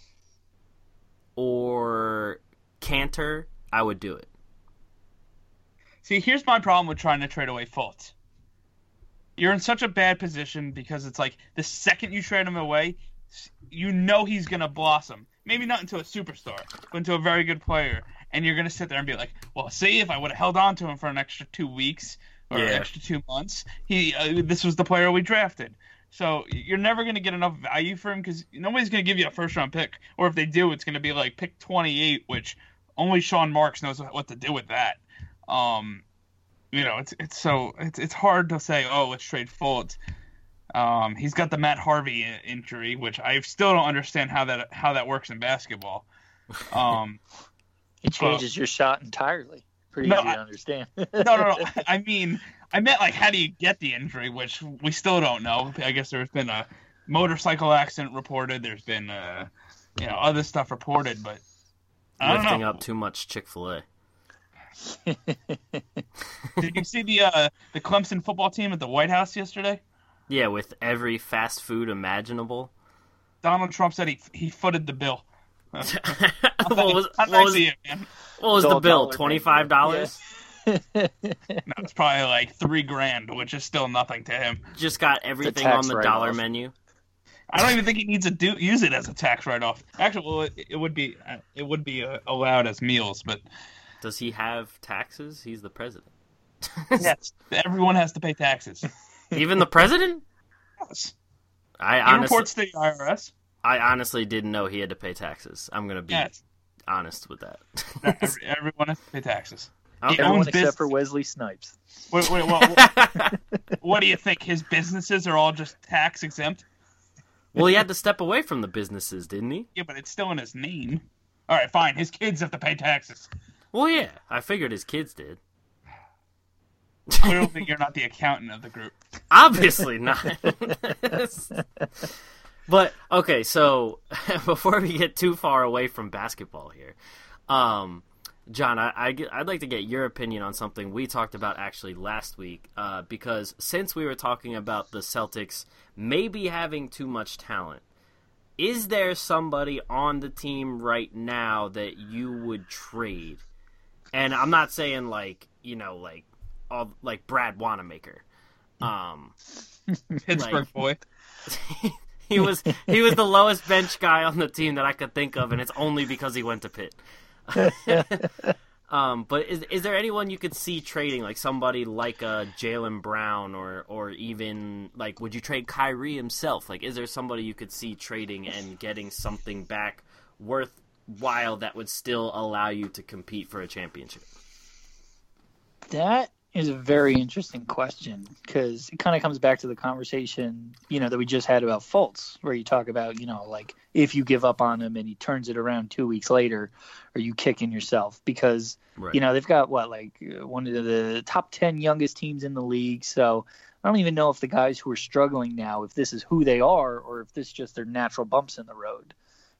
or Kanter, I would do it. See, here's my problem with trying to trade away Fultz. You're in such a bad position because it's like the second you trade him away, you know he's gonna blossom. Maybe not into a superstar, but into a very good player. And you're gonna sit there and be like, "Well, see, if I would have held on to him for an extra two weeks or Yeah. an extra two months, he uh, this was the player we drafted." So you're never gonna get enough value for him because nobody's gonna give you a first round pick, or if they do, it's gonna be like pick 28, which only Sean Marks knows what to do with that. Um, you know, it's it's so it's it's hard to say, oh, let's trade Fultz. Um, he's got the Matt Harvey i- injury, which I still don't understand how that how that works in basketball. Um, It changes your shot entirely. Pretty No, easy I- to understand. no, no, no. I mean, I meant like, how do you get the injury, which we still don't know. I guess there's been a motorcycle accident reported. There's been, uh, you know, other stuff reported, but I don't Lifting know. up too much Chick Fil A. Did you see the uh, the Clemson football team at the White House yesterday? Yeah, with every fast food imaginable. Donald Trump said he he footed the bill. what was, How what nice was, of you, man. what was the bill? Twenty five dollars. No, it's probably like three grand, which is still nothing to him. Just got everything tax on the dollar write-off. menu. I don't even think he needs to do use it as a tax write off. Actually, well, it, it would be uh, it would be uh, allowed as meals, but Does he have taxes? He's the president. yes, everyone has to pay taxes. Even the president? Yes. I He honestly, reports to the IRS. I honestly didn't know he had to pay taxes. I'm gonna be Yes, honest with that. Every- everyone has to pay taxes. Okay. He Everyone owns except business. for Wesley Snipes. Wait, wait, what, what, what do you think? His businesses are all just tax exempt? well, he had to step away from the businesses, didn't he? Yeah, but it's still in his name. All right, fine. His kids have to pay taxes. Well, yeah. I figured his kids did. Clearly, you're not the accountant of the group. Obviously not. but okay, so before we get too far away from basketball here, um, John, I, I, I'd like to get your opinion on something we talked about actually last week. Uh, because since we were talking about the Celtics maybe having too much talent, is there somebody on the team right now that you would trade? And I'm not saying like you know like all like Brad Wanamaker. Um, Pittsburgh boy. he was he was the lowest bench guy on the team that I could think of, and it's only because he went to Pitt. um, but is is there anyone you could see trading, like somebody like a Jaylen Brown, or or even like would you trade Kyrie himself? Like, is there somebody you could see trading and getting something back worthwhile that would still allow you to compete for a championship? That is a very interesting question because it kind of comes back to the conversation, you know, that we just had about Fultz, where you talk about, you know, like if you give up on him and he turns it around two weeks later, are you kicking yourself? Because Right. you know they've got what like uh, one of the top ten youngest teams in the league, so I don't even know if the guys who are struggling now, if this is who they are, or if this is just their natural bumps in the road.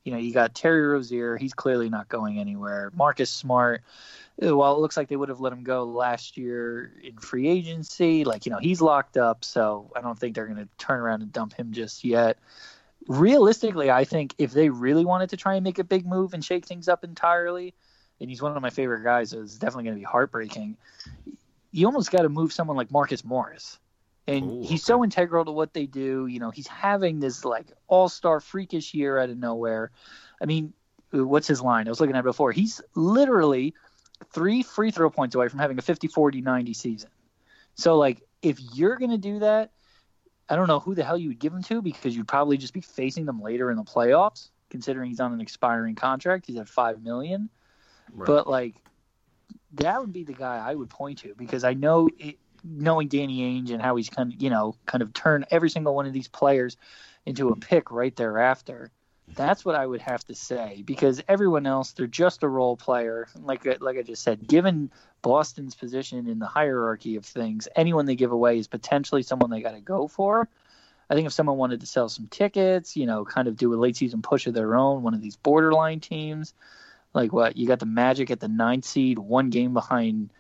You know, you got Terry Rozier, he's clearly not going anywhere. Marcus Smart, uh, while it looks like they would have let him go last year in free agency, like, you know, he's locked up, so I don't think they're going to turn around and dump him just yet. Realistically, I think if they really wanted to try and make a big move and shake things up entirely, and he's one of my favorite guys, so it's definitely going to be heartbreaking. You almost got to move someone like Marcus Morris. And Ooh, he's so integral to what they do. You know, he's having this like all star freakish year out of nowhere. I mean, what's his line? I was looking at it before. He's literally three free throw points away from having a 50 40 90 season. So, like, if you're going to do that, I don't know who the hell you would give him to because you'd probably just be facing them later in the playoffs, considering he's on an expiring contract. He's at 5 million. Right. But, like, that would be the guy I would point to because I know it, knowing Danny Ainge and how he's kind of, you know, kind of turn every single one of these players into a pick right thereafter. That's what I would have to say because everyone else, they're just a role player. Like like I just said, given Boston's position in the hierarchy of things, anyone they give away is potentially someone they got to go for. I think if someone wanted to sell some tickets, you know, kind of do a late season push of their own, one of these borderline teams, like what you got the Magic at the ninth seed, one game behind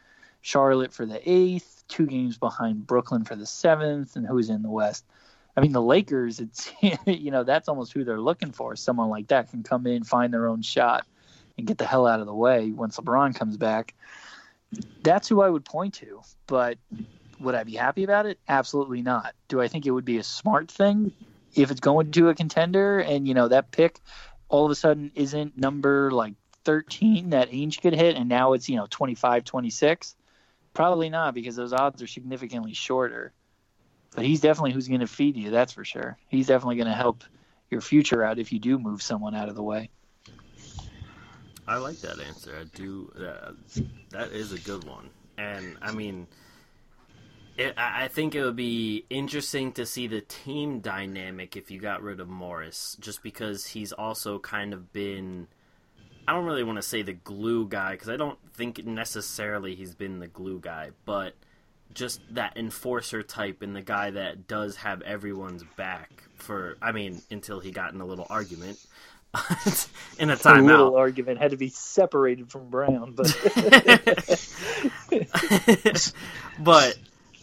Charlotte for the eighth, two games behind Brooklyn for the seventh, and who's in the West. I mean, the Lakers, it's, you know, that's almost who they're looking for. Someone like that can come in, find their own shot, and get the hell out of the way once LeBron comes back. That's who I would point to. But would I be happy about it? Absolutely not. Do I think it would be a smart thing if it's going to a contender and, you know, that pick all of a sudden isn't number like 13 that Ainge could hit and now it's, you know, 25, 26? Probably not because those odds are significantly shorter. But he's definitely who's going to feed you, that's for sure. He's definitely going to help your future out if you do move someone out of the way. I like that answer. I do. Uh, that is a good one, and I mean, it, I I think it would be interesting to see the team dynamic if you got rid of Morris, just because he's also kind of been. I don't really want to say the glue guy because I don't think necessarily he's been the glue guy, but just that enforcer type and the guy that does have everyone's back for. I mean, until he got in a little argument in a A timeout. little argument had to be separated from Brown, but but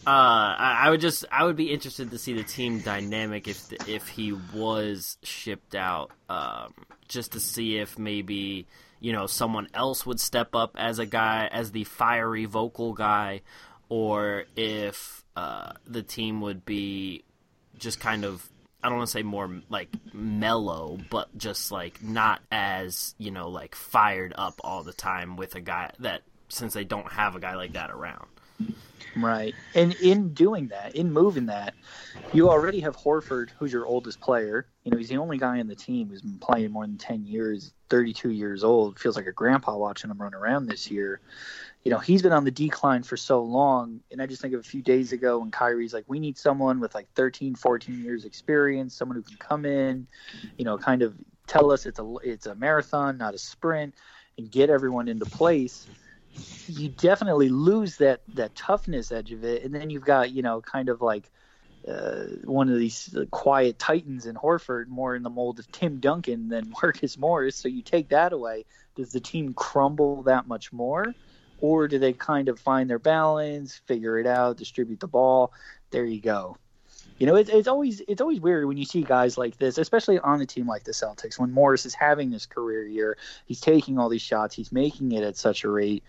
uh, I, I would just I would be interested to see the team dynamic if the, if he was shipped out, um, just to see if maybe you know someone else would step up as a guy as the fiery vocal guy, or if uh, the team would be just kind of I don't want to say more like mellow, but just like not as you know like fired up all the time with a guy that since they don't have a guy like that around. Right. And in doing that, in moving that, you already have Horford, who's your oldest player. You know, he's the only guy on the team who's been playing more than 10 years, 32 years old. Feels like a grandpa watching him run around this year. You know, he's been on the decline for so long. And I just think of a few days ago when Kyrie's like, we need someone with like 13, 14 years experience, someone who can come in, you know, kind of tell us it's a, it's a marathon, not a sprint, and get everyone into place you definitely lose that that toughness edge of it, and then you've got you know kind of like uh, one of these quiet titans in Horford, more in the mold of Tim Duncan than Marcus Morris. So you take that away, does the team crumble that much more, or do they kind of find their balance, figure it out, distribute the ball? There you go. You know, it's, it's always it's always weird when you see guys like this, especially on a team like the Celtics. When Morris is having this career year, he's taking all these shots, he's making it at such a rate.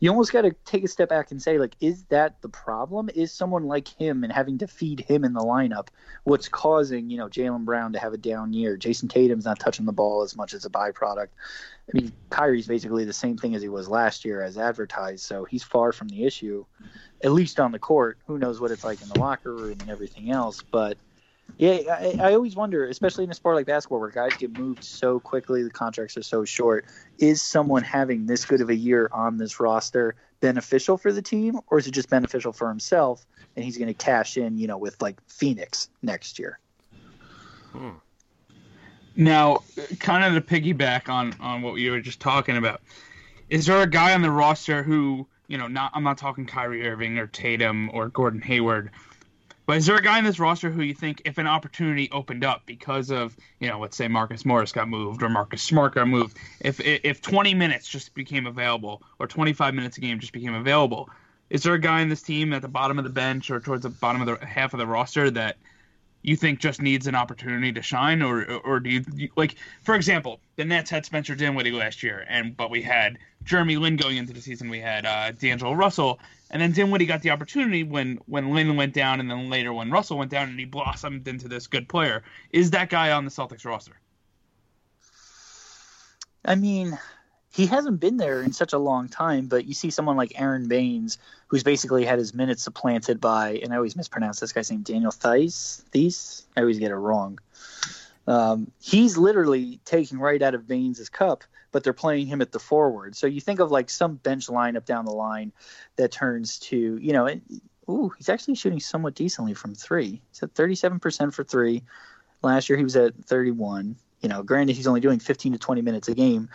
You almost got to take a step back and say, like, is that the problem? Is someone like him and having to feed him in the lineup what's causing, you know, Jaylen Brown to have a down year? Jayson Tatum's not touching the ball as much as a byproduct. I mean, Kyrie's basically the same thing as he was last year, as advertised, so he's far from the issue at least on the court. Who knows what it's like in the locker room and everything else? But yeah, I, I, always wonder, especially in a sport like basketball where guys get moved so quickly, the contracts are so short. Is someone having this good of a year on this roster beneficial for the team, or is it just beneficial for himself and he's going to cash in, you know, with like Phoenix next year? Hmm. Now, kind of to piggyback on on what you were just talking about, is there a guy on the roster who you know, not I'm not talking Kyrie Irving or Tatum or Gordon Hayward. But is there a guy in this roster who you think, if an opportunity opened up because of, you know, let's say Marcus Morris got moved or Marcus Smart got moved, if if 20 minutes just became available or 25 minutes a game just became available, is there a guy in this team at the bottom of the bench or towards the bottom of the half of the roster that you think just needs an opportunity to shine, or or do you like, for example, the Nets had Spencer Dinwiddie last year, and but we had Jeremy Lin going into the season. We had uh, D'Angelo Russell, and then Dinwiddie got the opportunity when when Lin went down, and then later when Russell went down, and he blossomed into this good player. Is that guy on the Celtics roster? I mean, he hasn't been there in such a long time, but you see someone like Aaron Baynes, who's basically had his minutes supplanted by, and I always mispronounce this guy's name, Daniel Theis. Theis? I always get it wrong. Um, he's literally taking right out of Baynes' cup, but they're playing him at the forward. So you think of like some bench lineup down the line that turns to, you know, ooh, he's actually shooting somewhat decently from three. He's at 37% for three. Last year he was at 31. You know, granted he's only doing 15 to 20 minutes a game,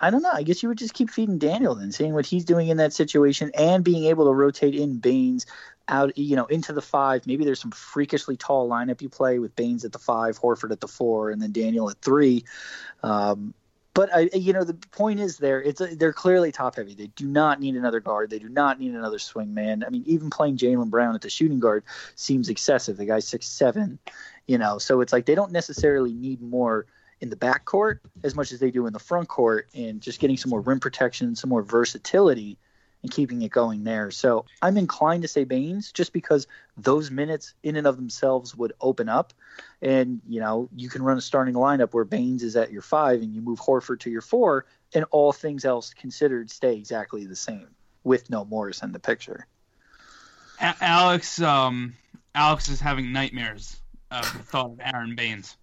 I don't know. I guess you would just keep feeding Daniel then, seeing what he's doing in that situation and being able to rotate in Baynes out, you know, into the five. Maybe there's some freakishly tall lineup you play with Baynes at the five, Horford at the four, and then Daniel at three. Um, but I, you know, the point is there. It's a, they're clearly top heavy. They do not need another guard. They do not need another swing man. I mean, even playing Jaylen Brown at the shooting guard seems excessive. The guy's six seven, you know, so it's like they don't necessarily need more in the back court as much as they do in the front court and just getting some more rim protection, some more versatility and keeping it going there. So I'm inclined to say Baynes just because those minutes in and of themselves would open up. And, you know, you can run a starting lineup where Baynes is at your five and you move Horford to your four, and all things else considered stay exactly the same with no Morris in the picture. Alex, um, Alex is having nightmares of the thought of Aaron Baynes.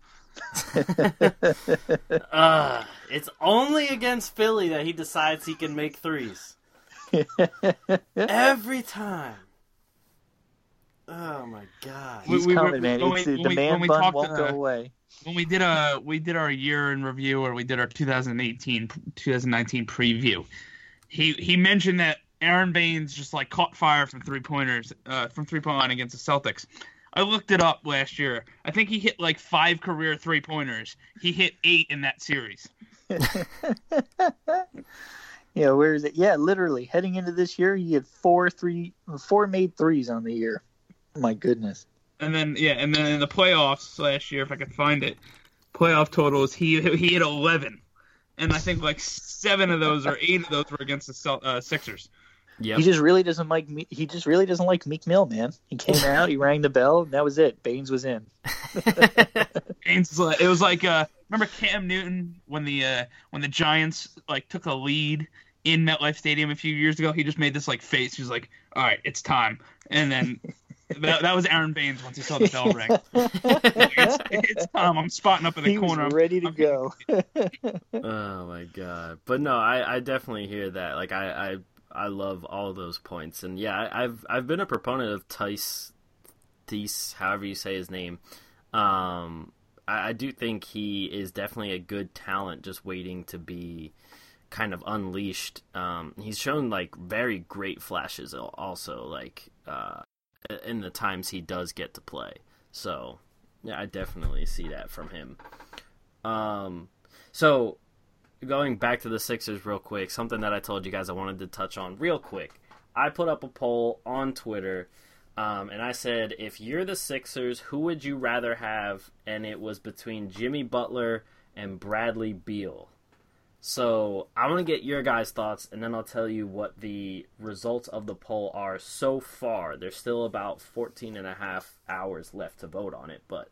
Uh, it's only against Philly that he decides he can make threes. Every time. Oh my god. He's we, coming, man. When we, the man we, bun won't go away. When we did a we did our year in review or we did our 2018 2019 preview, he he mentioned that Aaron Baynes just like caught fire from three pointers uh, from three point line against the Celtics. I looked it up last year. I think he hit like five career three pointers. He hit eight in that series. yeah, where is it? Yeah, literally heading into this year, he had four three, four made threes on the year. My goodness. And then yeah, and then in the playoffs last year, if I could find it, playoff totals, he he hit eleven, and I think like seven of those or eight of those were against the uh, Sixers. Yep. He just really doesn't like me. He just really doesn't like Meek Mill, man. He came out, he rang the bell, and that was it. Baynes was in. Baynes, was like, it was like uh, remember Cam Newton when the uh, when the Giants like took a lead in MetLife Stadium a few years ago. He just made this like face. He was like, "All right, it's time," and then. that, that was Aaron Baynes once he saw the bell ring. It's, it's time. I'm spotting up in the he corner. was I'm- ready to I'm- go. Oh my god! But no, I, I definitely hear that. Like I, I I love all those points, and yeah, I've I've been a proponent of Tice, Tice, however you say his name. Um, I, I do think he is definitely a good talent, just waiting to be kind of unleashed. Um, he's shown like very great flashes, also like uh, in the times he does get to play. So yeah, I definitely see that from him. Um, so going back to the Sixers real quick, something that I told you guys I wanted to touch on real quick. I put up a poll on Twitter, um, and I said, if you're the Sixers, who would you rather have? And it was between Jimmy Butler and Bradley Beal. So I want to get your guys' thoughts, and then I'll tell you what the results of the poll are so far. There's still about 14 and a half hours left to vote on it, but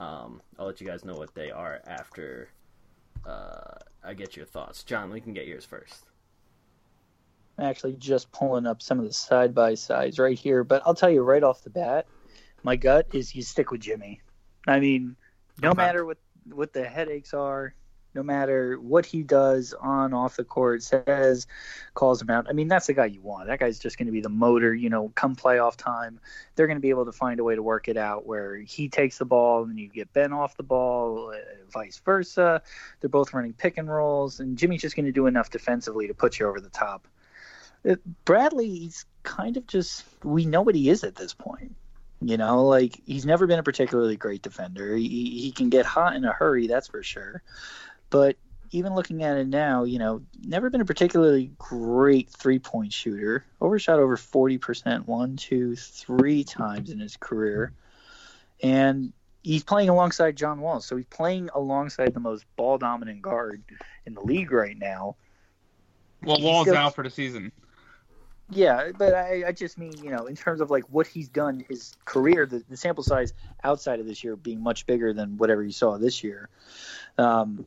um, I'll let you guys know what they are after uh, I get your thoughts. John, we can get yours first. I'm actually just pulling up some of the side by sides right here, but I'll tell you right off the bat, my gut is you stick with Jimmy. I mean, no matter what what the headaches are, no matter what he does on off the court, says, calls him out. I mean, that's the guy you want. That guy's just going to be the motor. You know, come playoff time, they're going to be able to find a way to work it out where he takes the ball and you get Ben off the ball, uh, vice versa. They're both running pick and rolls, and Jimmy's just going to do enough defensively to put you over the top. Uh, Bradley, he's kind of just we know what he is at this point. You know, like he's never been a particularly great defender. He, he can get hot in a hurry, that's for sure. But even looking at it now, you know, never been a particularly great three point shooter. Overshot over 40% one, two, three times in his career. And he's playing alongside John Wall. So he's playing alongside the most ball dominant guard in the league right now. Well, He's Wall's still- out for the season. Yeah, but I, I just mean, you know, in terms of like what he's done his career, the, the sample size outside of this year being much bigger than whatever you saw this year. Um,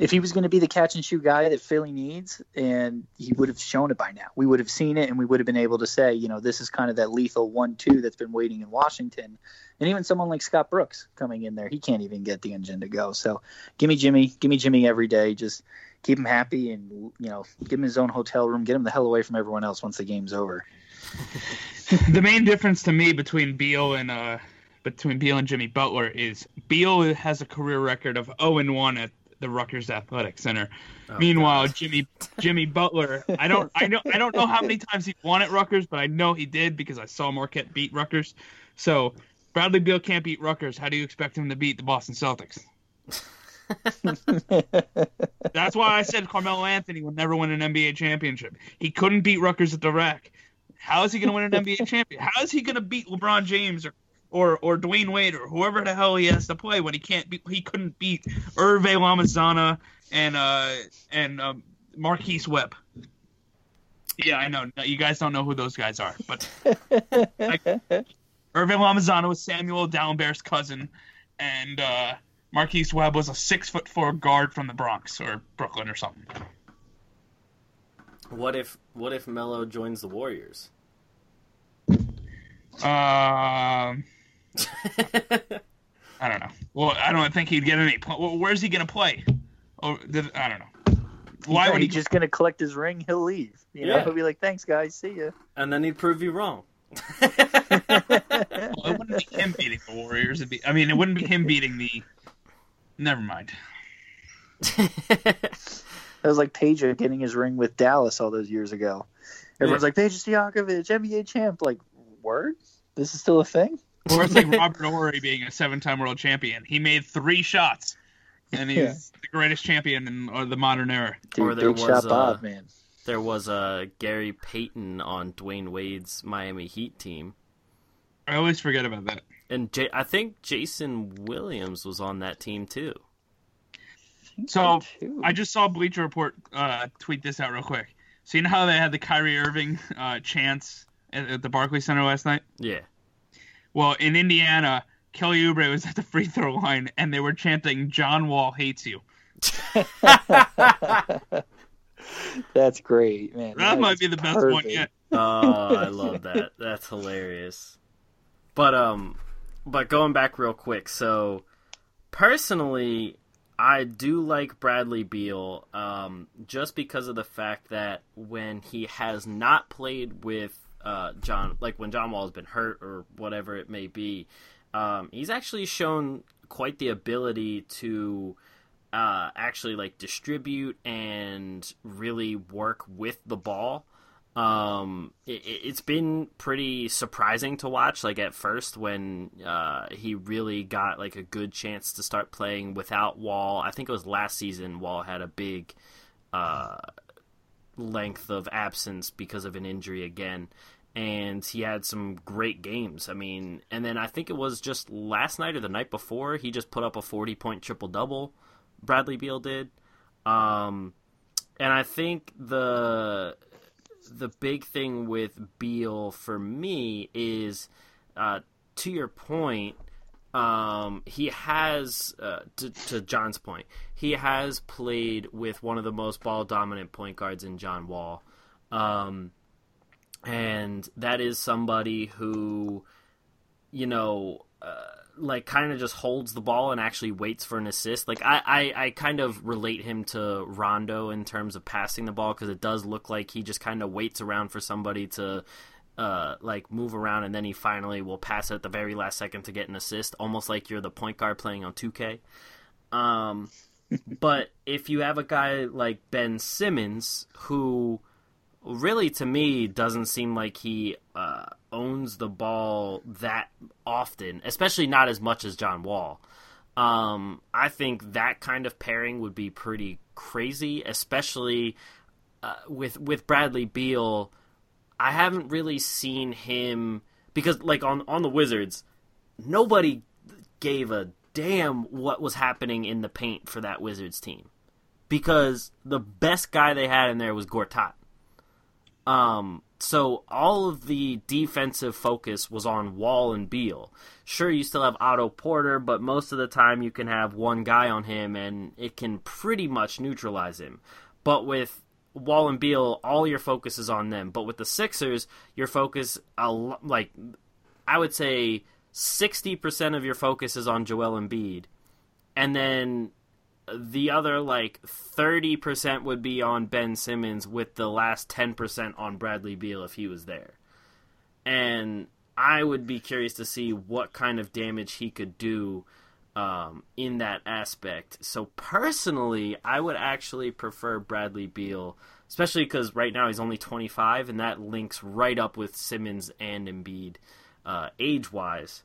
if he was going to be the catch and shoot guy that Philly needs, and he would have shown it by now, we would have seen it, and we would have been able to say, you know, this is kind of that lethal one-two that's been waiting in Washington. And even someone like Scott Brooks coming in there, he can't even get the engine to go. So, give me Jimmy, give me Jimmy every day. Just keep him happy, and you know, give him his own hotel room, get him the hell away from everyone else once the game's over. the main difference to me between Beal and uh between Beal and Jimmy Butler is Beal has a career record of 0 and 1 at the Rutgers Athletic Center. Oh, Meanwhile, God. Jimmy Jimmy Butler, I don't I know I don't know how many times he won at Rutgers, but I know he did because I saw Marquette beat Rutgers. So Bradley Beal can't beat Rutgers. How do you expect him to beat the Boston Celtics? That's why I said Carmelo Anthony would never win an NBA championship. He couldn't beat Rutgers at the rack. How is he going to win an NBA championship? How is he going to beat LeBron James or, or or Dwyane Wade or whoever the hell he has to play when he can't be, he couldn't beat Hervé Lamizana and uh and um, Marquise Webb. Yeah, I know. You guys don't know who those guys are, but like, Hervé Lamizana was Samuel Dalembert's cousin, and uh, Marquise Webb was a six foot four guard from the Bronx or Brooklyn or something. What if what if Melo joins the Warriors? Um, I don't know. Well, I don't think he'd get any. Well, where's he gonna play? Oh, I don't know. Why He's would he? just going to collect his ring? He'll leave. You know, Yeah. he'll be like, "Thanks, guys, see ya." and then he'd prove you wrong. Well, it wouldn't be him beating the Warriors. It'd be. I mean, it wouldn't be him beating the. Never mind. That was like Peja getting his ring with Dallas all those years ago. Everyone's Yeah. like, Peja Stojakovic, NBA champ. Like, word? This is still a thing? Or it's like Robert Horry being a seven-time world champion. He made three shots, and he's Yeah. the greatest champion in uh, the modern era. Dude, Or there big shot was, Bob, uh, man. there was uh, Gary Payton on Dwyane Wade's Miami Heat team, I always forget about that. and J- I think Jason Williams was on that team too. So Too. I just saw Bleacher Report uh, tweet this out real quick. So you know how they had the Kyrie Irving uh, chants at, at the Barclays Center last night? Yeah. Well, in Indiana, Kelly Oubre was at the free throw line and they were chanting "John Wall hates you." That's great, man. That might be the best perfect. one yet. oh, I love that. That's hilarious. But um, but going back real quick, so personally, I do like Bradley Beal, um, just because of the fact that when he has not played with uh, John, like when John Wall has been hurt or whatever it may be, um, he's actually shown quite the ability to uh, actually like distribute and really work with the ball. Um, it, it's been pretty surprising to watch. Like at first, when uh, he really got like a good chance to start playing without Wall. I think it was last season. Wall had a big uh, length of absence because of an injury again, and he had some great games. I mean, and then I think it was just last night or the night before he just put up a forty point triple double. Bradley Beal did. Um, and I think the the big thing with Beal for me is, uh, to your point, um, he has, uh, to, to John's point, he has played with one of the most ball dominant point guards in John Wall. Um, and that is somebody who, you know, uh, like kind of just holds the ball and actually waits for an assist. Like I, I, I kind of relate him to Rondo in terms of passing the ball because it does look like he just kind of waits around for somebody to uh, like move around and then he finally will pass it at the very last second to get an assist, almost like you're the point guard playing on 2K. Um, but if you have a guy like Ben Simmons who really to me doesn't seem like he uh, owns the ball that often, especially not as much as John Wall. Um, I think that kind of pairing would be pretty crazy, especially uh, with with Bradley Beal. I haven't really seen him because, like on on the Wizards, nobody gave a damn what was happening in the paint for that Wizards team because the best guy they had in there was Gortat. Um, so all of the defensive focus was on Wall and Beal. Sure, you still have Otto Porter, but most of the time you can have one guy on him and it can pretty much neutralize him. But with Wall and Beal, all your focus is on them. But with the Sixers, your focus, like, I would say 60% of your focus is on Joel Embiid. And then the other like 30% would be on Ben Simmons with the last 10% on Bradley Beal if he was there. And I would be curious to see what kind of damage he could do um, in that aspect. So personally, I would actually prefer Bradley Beal, especially because right now he's only 25, and that links right up with Simmons and Embiid uh, age wise.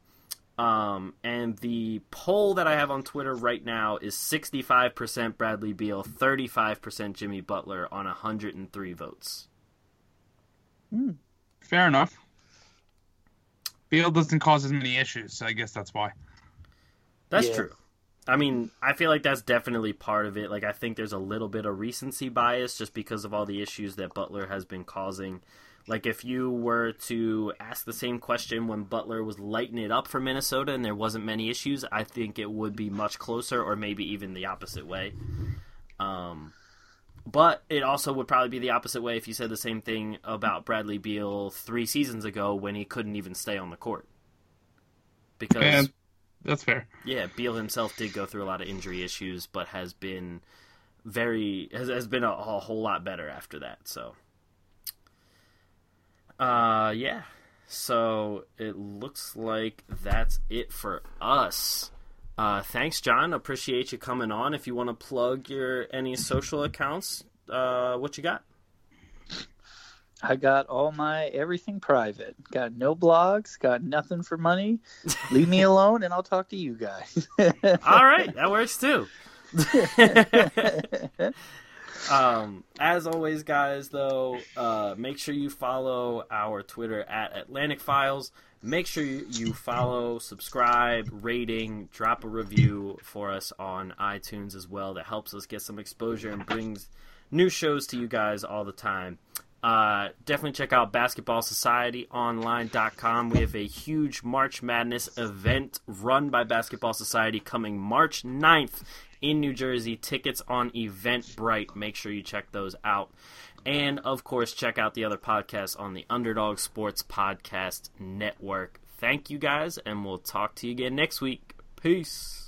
Um, and the poll that I have on Twitter right now is 65% Bradley Beal, 35% Jimmy Butler on 103 votes. Mm. Fair enough. Beal doesn't cause as many issues, so I guess that's why. That's Yeah. true. I mean, I feel like that's definitely part of it. Like, I think there's a little bit of recency bias just because of all the issues that Butler has been causing. Like, if you were to ask the same question when Butler was lighting it up for Minnesota and there wasn't many issues, I think it would be much closer, or maybe even the opposite way. Um, but it also would probably be the opposite way if you said the same thing about Bradley Beal three seasons ago when he couldn't even stay on the court. Because Yeah, that's fair. yeah, Beal himself did go through a lot of injury issues, but has been very has, has been a, a whole lot better after that. So, uh, yeah. So it looks like that's it for us. Uh, thanks, John. Appreciate you coming on. If you want to plug your any social accounts, uh, what you got? I got all my everything private. Got no blogs. Got nothing for money. Leave me alone, and I'll talk to you guys. All right, that works too. um, as always, guys, though, uh, make sure you follow our Twitter at Atlantic Files. Make sure you, you follow, subscribe, rating, drop a review for us on iTunes as well. That helps us get some exposure and brings new shows to you guys all the time. Uh, definitely check out basketballsocietyonline.com. We have a huge March Madness event run by Basketball Society coming March 9th in New Jersey. Tickets on Eventbrite. Make sure you check those out. And of course, check out the other podcasts on the Underdog Sports Podcast Network. Thank you guys, and we'll talk to you again next week. Peace.